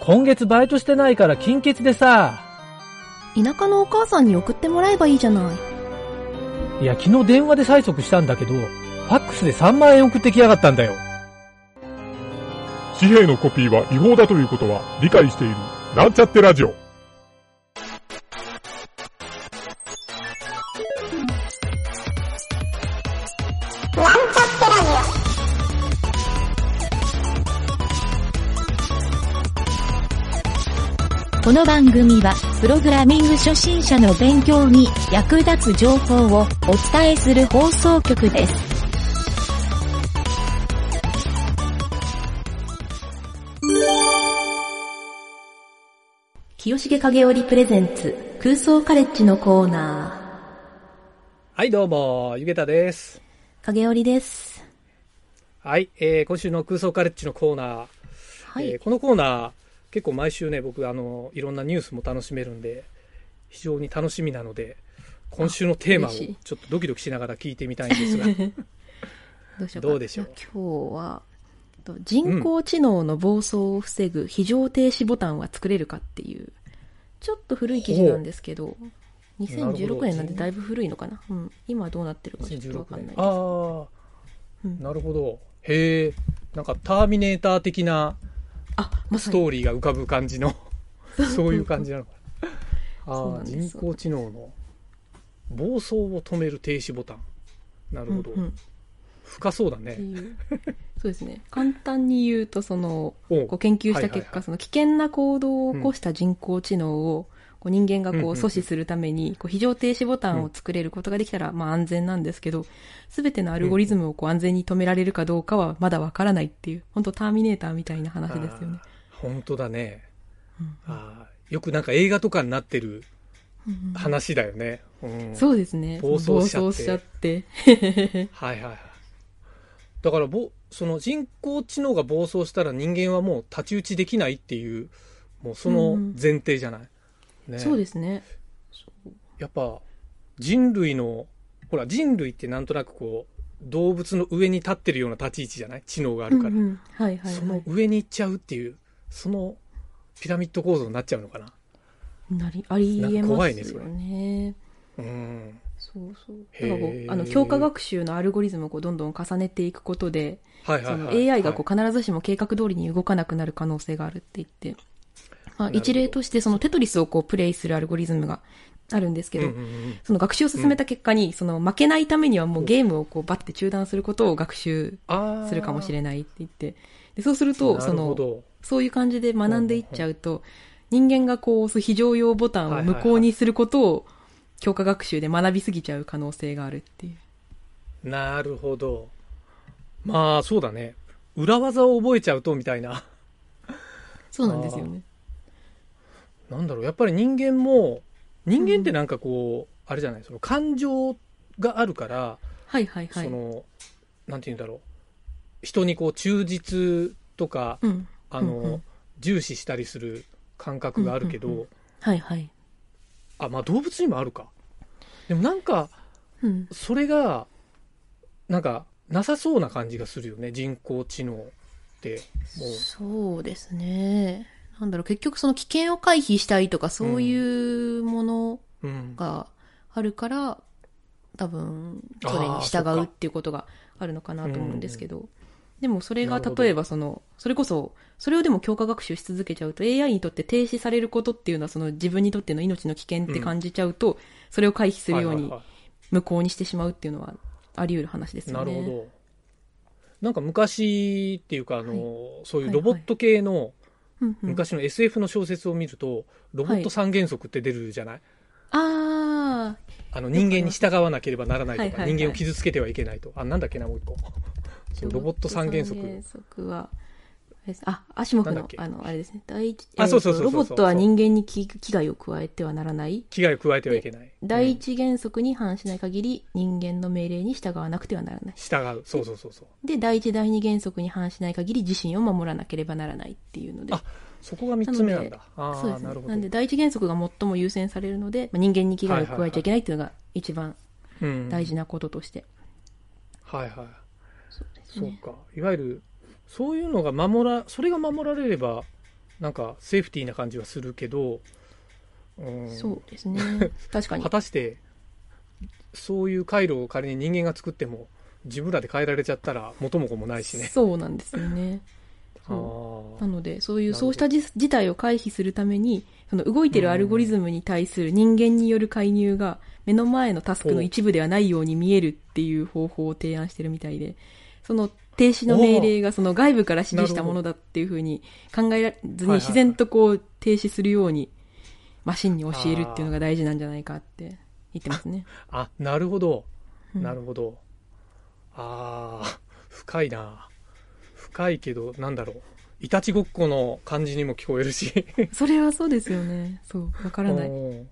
今月バイトしてないから金欠でさ。田舎のお母さんに送ってもらえばいいじゃない。いや、昨日電話で催促したんだけど、ファックスで3万円送ってきやがったんだよ。紙幣のコピーは違法だということは理解している。なんちゃってラジオ。この番組は、プログラミング初心者の勉強に役立つ情報をお伝えする放送局です。清重影織プレゼンツ空想カレッジのコーナはい、どうも、ゆげたです。ー。影織です。はい、えー、今週の空想カレッジのコーナー。はい。えーこのコーナー、結構毎週ね、僕、あの、いろんなニュースも楽しめるんで、非常に楽しみなので、今週のテーマをちょっとドキドキしながら聞いてみたいんですが、どうしようかどうでしょう？今日は、と人工知能の暴走を防ぐ非常停止ボタンは作れるかっていう、ちょっと古い記事なんですけど、2016年なんでだいぶ古いのかな？うん。今はどうなってるかちょっとわ2016年。かんないです。ああ、うんなるほど。へえ、なんかターミネーター的なストに。ーリーが浮かぶ感じの、そういう感じなのかな。ああ、人工知能の暴走を止める停止ボタン。なるほど。うんうん深そうだね。そうですね。簡単に言うと、その、こう研究した結果、はいはいはいその危険な行動を起こした人工知能を、こう人間がこううんうんうん阻止するために、こう非常停止ボタンを作れることができたら、まあ安全なんですけど、すべてのアルゴリズムをこう安全に止められるかどうかはまだわからないっていう、本当ターミネーターみたいな話ですよね。本当だね。うんあーよくなんか映画とかになってるうん話だよね。うんそうですね。暴走しちゃって。はいはいはい。だからぼ、その人工知能が暴走したら人間はもう太刀打ちできないっていう、もうその前提じゃない？ね、そうですね。やっぱ人類の、ほら人類ってなんとなくこう、動物の上に立ってるような立ち位置じゃない？知能があるから。うんうんはいはいそのはい。上に行っちゃうっていう、そのピラミッド構造になっちゃうのかな？なり、ありえますよね。うん。そうそう。だからこう、あの、強化学習のアルゴリズムをこうどんどん重ねていくことで、はいはいはい。AI がこはう必ずしも計画通りに動かなくなる可能性があるって言って、まあ、一例としてそのテトリスをこうプレイするアルゴリズムがあるんですけい、ど、うんうんうんその学習を進めた結果に、その負けないためにはもうゲームをこうバッて中断することを学習するかもしれないって言って、でそうすると、なその。そういう感じで学んでいっちゃうと、人間がこう押す非常用ボタンを無効にすることを強化学習で学びすぎちゃう可能性があるっていう。なるほど。まあ、そうだね。裏技を覚えちゃうと、みたいな。そうなんですよね。なんだろう、やっぱり人間も、人間ってなんかこう、あれじゃない、その感情があるから、はいはいはい。その、なんて言うんだろう。人にこう、忠実とか、うん。あの、うんうん重視したりする感覚があるけど、うんうんはいはい。あ、まあ動物にもあるか。でもなんか、うん。それが、なんか、なさそうな感じがするよね、人工知能って。もう、そうですね。なんだろう、結局その危険を回避したいとかそういうものうん。があるから、多分、それに従うっていうことがあるのかなと思うんですけど。でもそれが例えばその、それこそ、それをでも強化学習し続けちゃうと AI にとって停止されることっていうのはその自分にとっての命の危険って感じちゃうと、それを回避するようにはいはいはい無効にしてしまうっていうのはあり得る話ですよね。なるほど。なんか昔っていうか、あの、そういうはいロボット系の、うんうん。昔の SF の小説を見ると、ロボット三原則って出るじゃない、ああの、人間に従わなければならないとか、はいはいはい人間を傷つけてはいけないと。あ、なんだっけな、もう一個。ーそうロボット三原則。ロボット三原則は、あアシモフのあの、あれですね。第一、あそうそうそうロボットは人間に危危害を加えてはならない？危害を加えてはいけない。第うん一原則に反しない限り、人間の命令に従わなくてはならない。従う。そうそうそうそう。で、第一、第二原則に反しない限り、自身を守らなければならないっていうので。あそこが三つ目なんだ。ああ、そうですねなんで、第一原則が最も優先されるので、まあ、人間に危害を加えちゃいけないっていうのが一番うん大事なこととして。はいはい。そうか。いわゆる、そういうのが守ら、それが守られれば、なんかセーフティーな感じはするけど、うん、そうですね。確かに果。たしてそういう回路を仮に人間が作っても自分らで変えられちゃったら元も子もないしねそうなんですよね。なので、そういう、そうした事事態を回避するために、その動いてるアルゴリズムに対する人間による介入が、目の前のタスクの一部ではないように見えるっていう方法を提案してるみたいで、その停止の命令がその外部から指示したものだっていうふうに考えらずに自然とこう停止するように、マシンに教えるっていうのが大事なんじゃないかって言ってますね。あなるほど。うん。なるほど、ああ深いな。深いけどなんだろう。いたちごっこの感じにも聞こえるし。それはそうですよね。そう、わからない。うんうん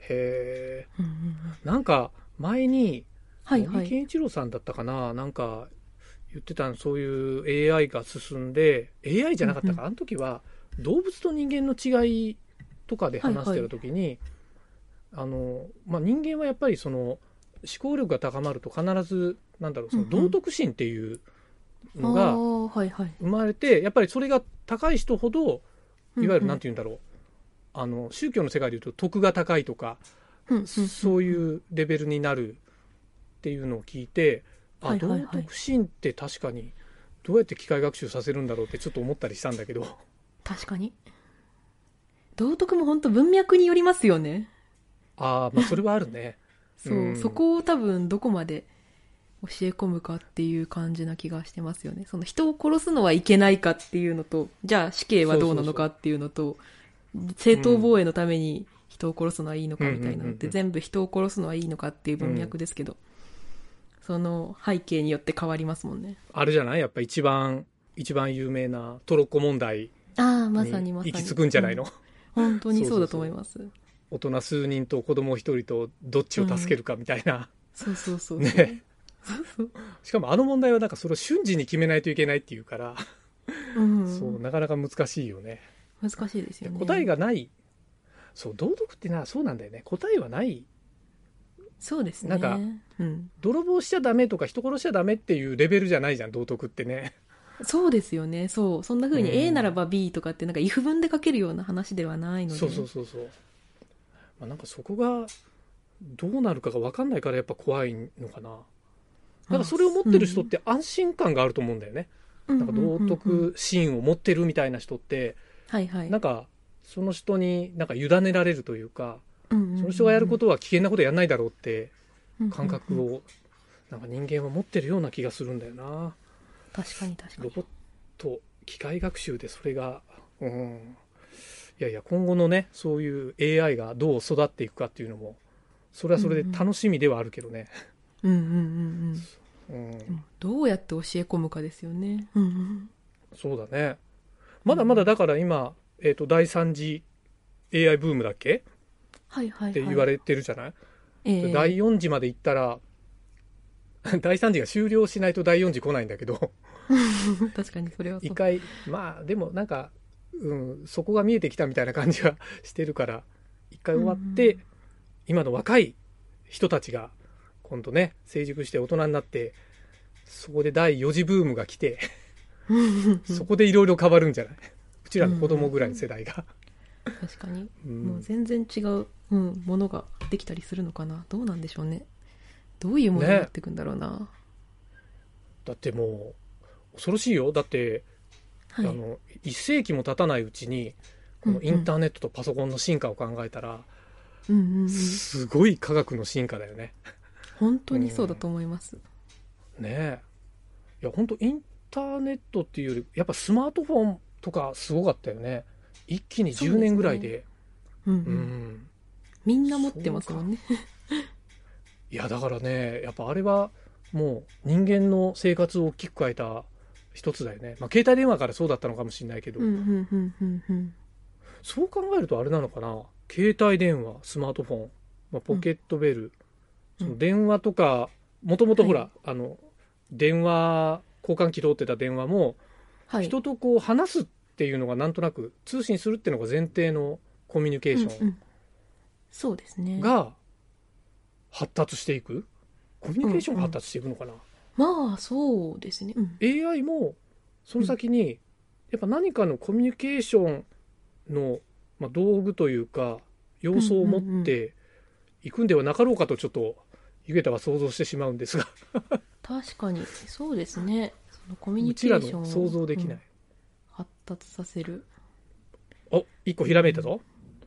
へえうんうん。なんか前にはいはい。森健一郎さんだったかな。なんか言ってたそういう AI が進んで AI じゃなかったか、うんあの時は動物と人間の違いとかで話してる時に、あのまあ、人間はやっぱりその思考力が高まると必ずなんだろうそのうんうん。道徳心っていうあのが。生まれてやっぱりそれが高い人ほどいわゆるなんて、て言うんだろう、あの宗教の世界でいうと徳が高いとかうんうんうん。そういうレベルになるっていうのを聞いて、あ、はいはいはい道徳心って確かにどうやって機械学習させるんだろうってちょっと思ったりしたんだけど、確かに。道徳も本当文脈によりますよね。ああ、まあそれはあるね。そう、うんそこを多分どこまで教え込むかっていう感じな気がしてますよね。その人を殺すのはいけないかっていうのと、じゃあ死刑はどうなのかっていうのと、正当防衛のために人を殺すのはいいのかみたいなのっうんうんうんうんて全部人を殺すのはいいのかっていう文脈ですけど、その背景によって変わりますもんね。あるじゃない？やっぱ一番、一番有名なトロッコ問題ああ、まさににまさに。行き着くんじゃないの、う本当にそうだと思います。大人数人と子供一人とどっちを助けるかみたいな。そうそうそうそう。ね。そうそう。しかもあの問題はなんかそれを瞬時に決めないといけないっていうから、うん、そう、なかなか難しいよね。難しいですよね。答えがない。そう、道徳ってな、そうなんだよね。答えはないそうですね。なんかうん。泥棒しちゃダメとか人殺しちゃダメっていうレベルじゃないじゃん道徳ってねそうですよね。そう。そんな風にうん A ならば B とかってなんか if 文で書けるような話ではないので。そうそうそうそう、まあ、なんかそこがどうなるかが分かんないからやっぱ怖いのかなだからそれを持ってる人って安心感があると思うんだよね、うん、なんか道徳心を持ってるみたいな人ってはいはい。なんかその人になんか委ねられるというかその人がやることは危険なことやんないだろうって感覚をなんか人間は持ってるような気がするんだよな。確かに確かに。ロボット機械学習でそれがうん。いやいや今後のねそういう AI がどう育っていくかっていうのもそれはそれで楽しみではあるけどね、うんうんうんうん。どうやって教え込むかですよね。うんうん。そうだね。まだまだだから今、えー、と第3次 AI ブームだっけ？はいはいはい。って言われてるじゃない、ええ。第4次まで行ったら 第3次が終了しないと第4次来ないんだけど。確かにそれはそう。一回まあでもなんか、うん、そこが見えてきたみたいな感じがしてるから一回終わって、うん今の若い人たちが今度ね成熟して大人になってそこで第4次ブームが来て そこでいろいろ変わるんじゃない？うちらの子供ぐらいの世代が、確かに。うんもう全然違う、うん、ものができたりするのかな。どうなんでしょうね。どういうものになっていくんだろうな。だってもう恐ろしいよだって、はい。あの1世紀も経たないうちにこのインターネットとパソコンの進化を考えたら、うんうんうん。すごい科学の進化だよね。本当にそうだと思います。ねえいや本当インターネットっていうよりやっぱスマートフォンとかすごかったよね一気に10年ぐらいで。うんうん。うん。みんな持ってますもんね。いやだからねやっぱあれはもう人間の生活を大きく変えた一つだよね、まあ、携帯電話からそうだったのかもしれないけど。そう考えるとあれなのかな。携帯電話スマートフォン、まあ、ポケットベル、うん。その電話とかもともとほら、あの電話交換機通ってた電話もはい。人とこう話すっていうのがなんとなく通信するっていうのが前提のコミュニケーショうんうん。そうですね。ンが発達していく？コミュニケーションが発達していくのかな、まあ、そうですね。うん。AI もその先にやっぱ何かのコミュニケーションの、まあ、道具というか要素を持っていくんではなかろうかとちょっとゆげたは想像してしまうんですが。確かに。そうですね。そのコミュニうちらケーション。をの想像できない。うん、発達させる。お一個ひらめいたぞ。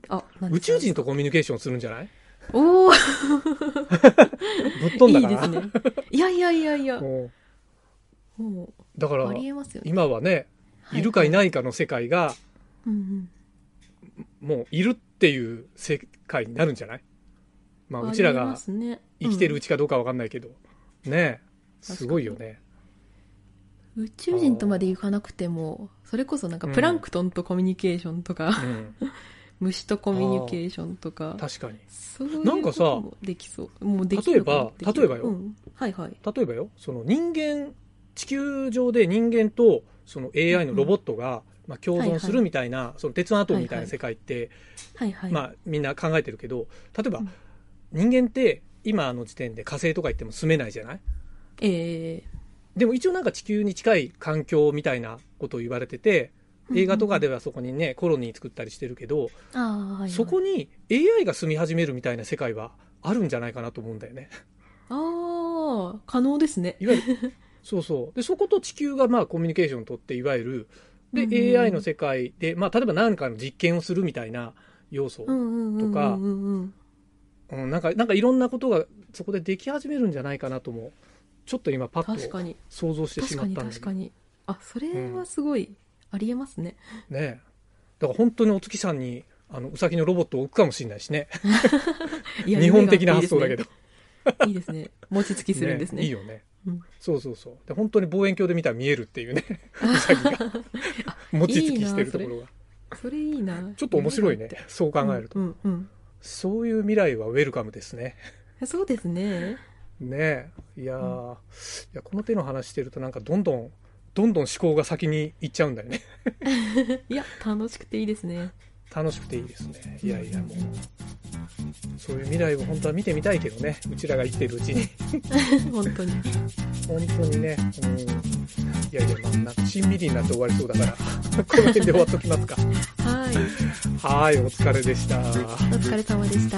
あ何？宇宙人とコミュニケーションするんじゃない？おおぶっ飛んいだかな？いですね。いやいやいやいや。ももうだからうありえますよね。今はねいるかいないかの世界がうんうん。もういるっていう世界になるんじゃない？まあうちらが生きてるううちかどうかわかんないけど、ねえ。すごいよね。ん宇宙人とまで行かなくてもそれこそなんかプランクトンとコミュニケーションとか、うん。虫とコミュニケーションとか確かに。そういうなんかさこともできそう。もうでき例えば例えばよ。うん。はいはい。例えばよ。その人間地球上で人間とその AI のロボットが、まあ、共存するみたいな、その鉄腕アトムみたいな世界って、はいはい、まあ、みんな考えてるけど例えば、うん。人間って今の時点で火星とか行っても住めないじゃない？えでも一応なんか地球に近い環境みたいなことを言われててー映画とかではそこにねコロニー作ったりしてるけど、はい、はい、そこに AI が住み始めるみたいな世界はあるんじゃないかなと思うんだよね。ああ可能ですね。いわゆるそうそう。でそこと地球がまあコミュニケーションを取っていわゆるで、うん AI の世界で、まあ、例えば何かの実験をするみたいな要素、とかなんかなんかいろんなことがそこででき始めるんじゃないかなともちょっと今パッと確かに。想像してしまったんだけど確かに。あそれはすごいありえますね、ねだから本当にお月さんにあのうさぎのロボットを置くかもしれないしね。日本的な発想だけど。いいですね。餅つきするんですね。いいよね、うん。そうそうそう。で本当に望遠鏡で見たら見えるっていうね。うさぎが。餅つきしてるところが。それ。いいな。ちょっと面白いね。そう考えると、うんうん。そういう未来はウェルカムですね。うんそうですねねえ。いやー、いやこの手の話してるとなんかどんどんどんどん思考が先に行っちゃうんだよね。いや楽しくていいですね。楽しくていいですね。いやいやもう。そういう未来を本当は見てみたいけどね。うちらが生きてるうちに。本当に。本当にね、うん、いやいやまあなんかしんみりになって終わりそうだから。この辺で終わっときますか。はい。はいお疲れでした。お疲れ様でした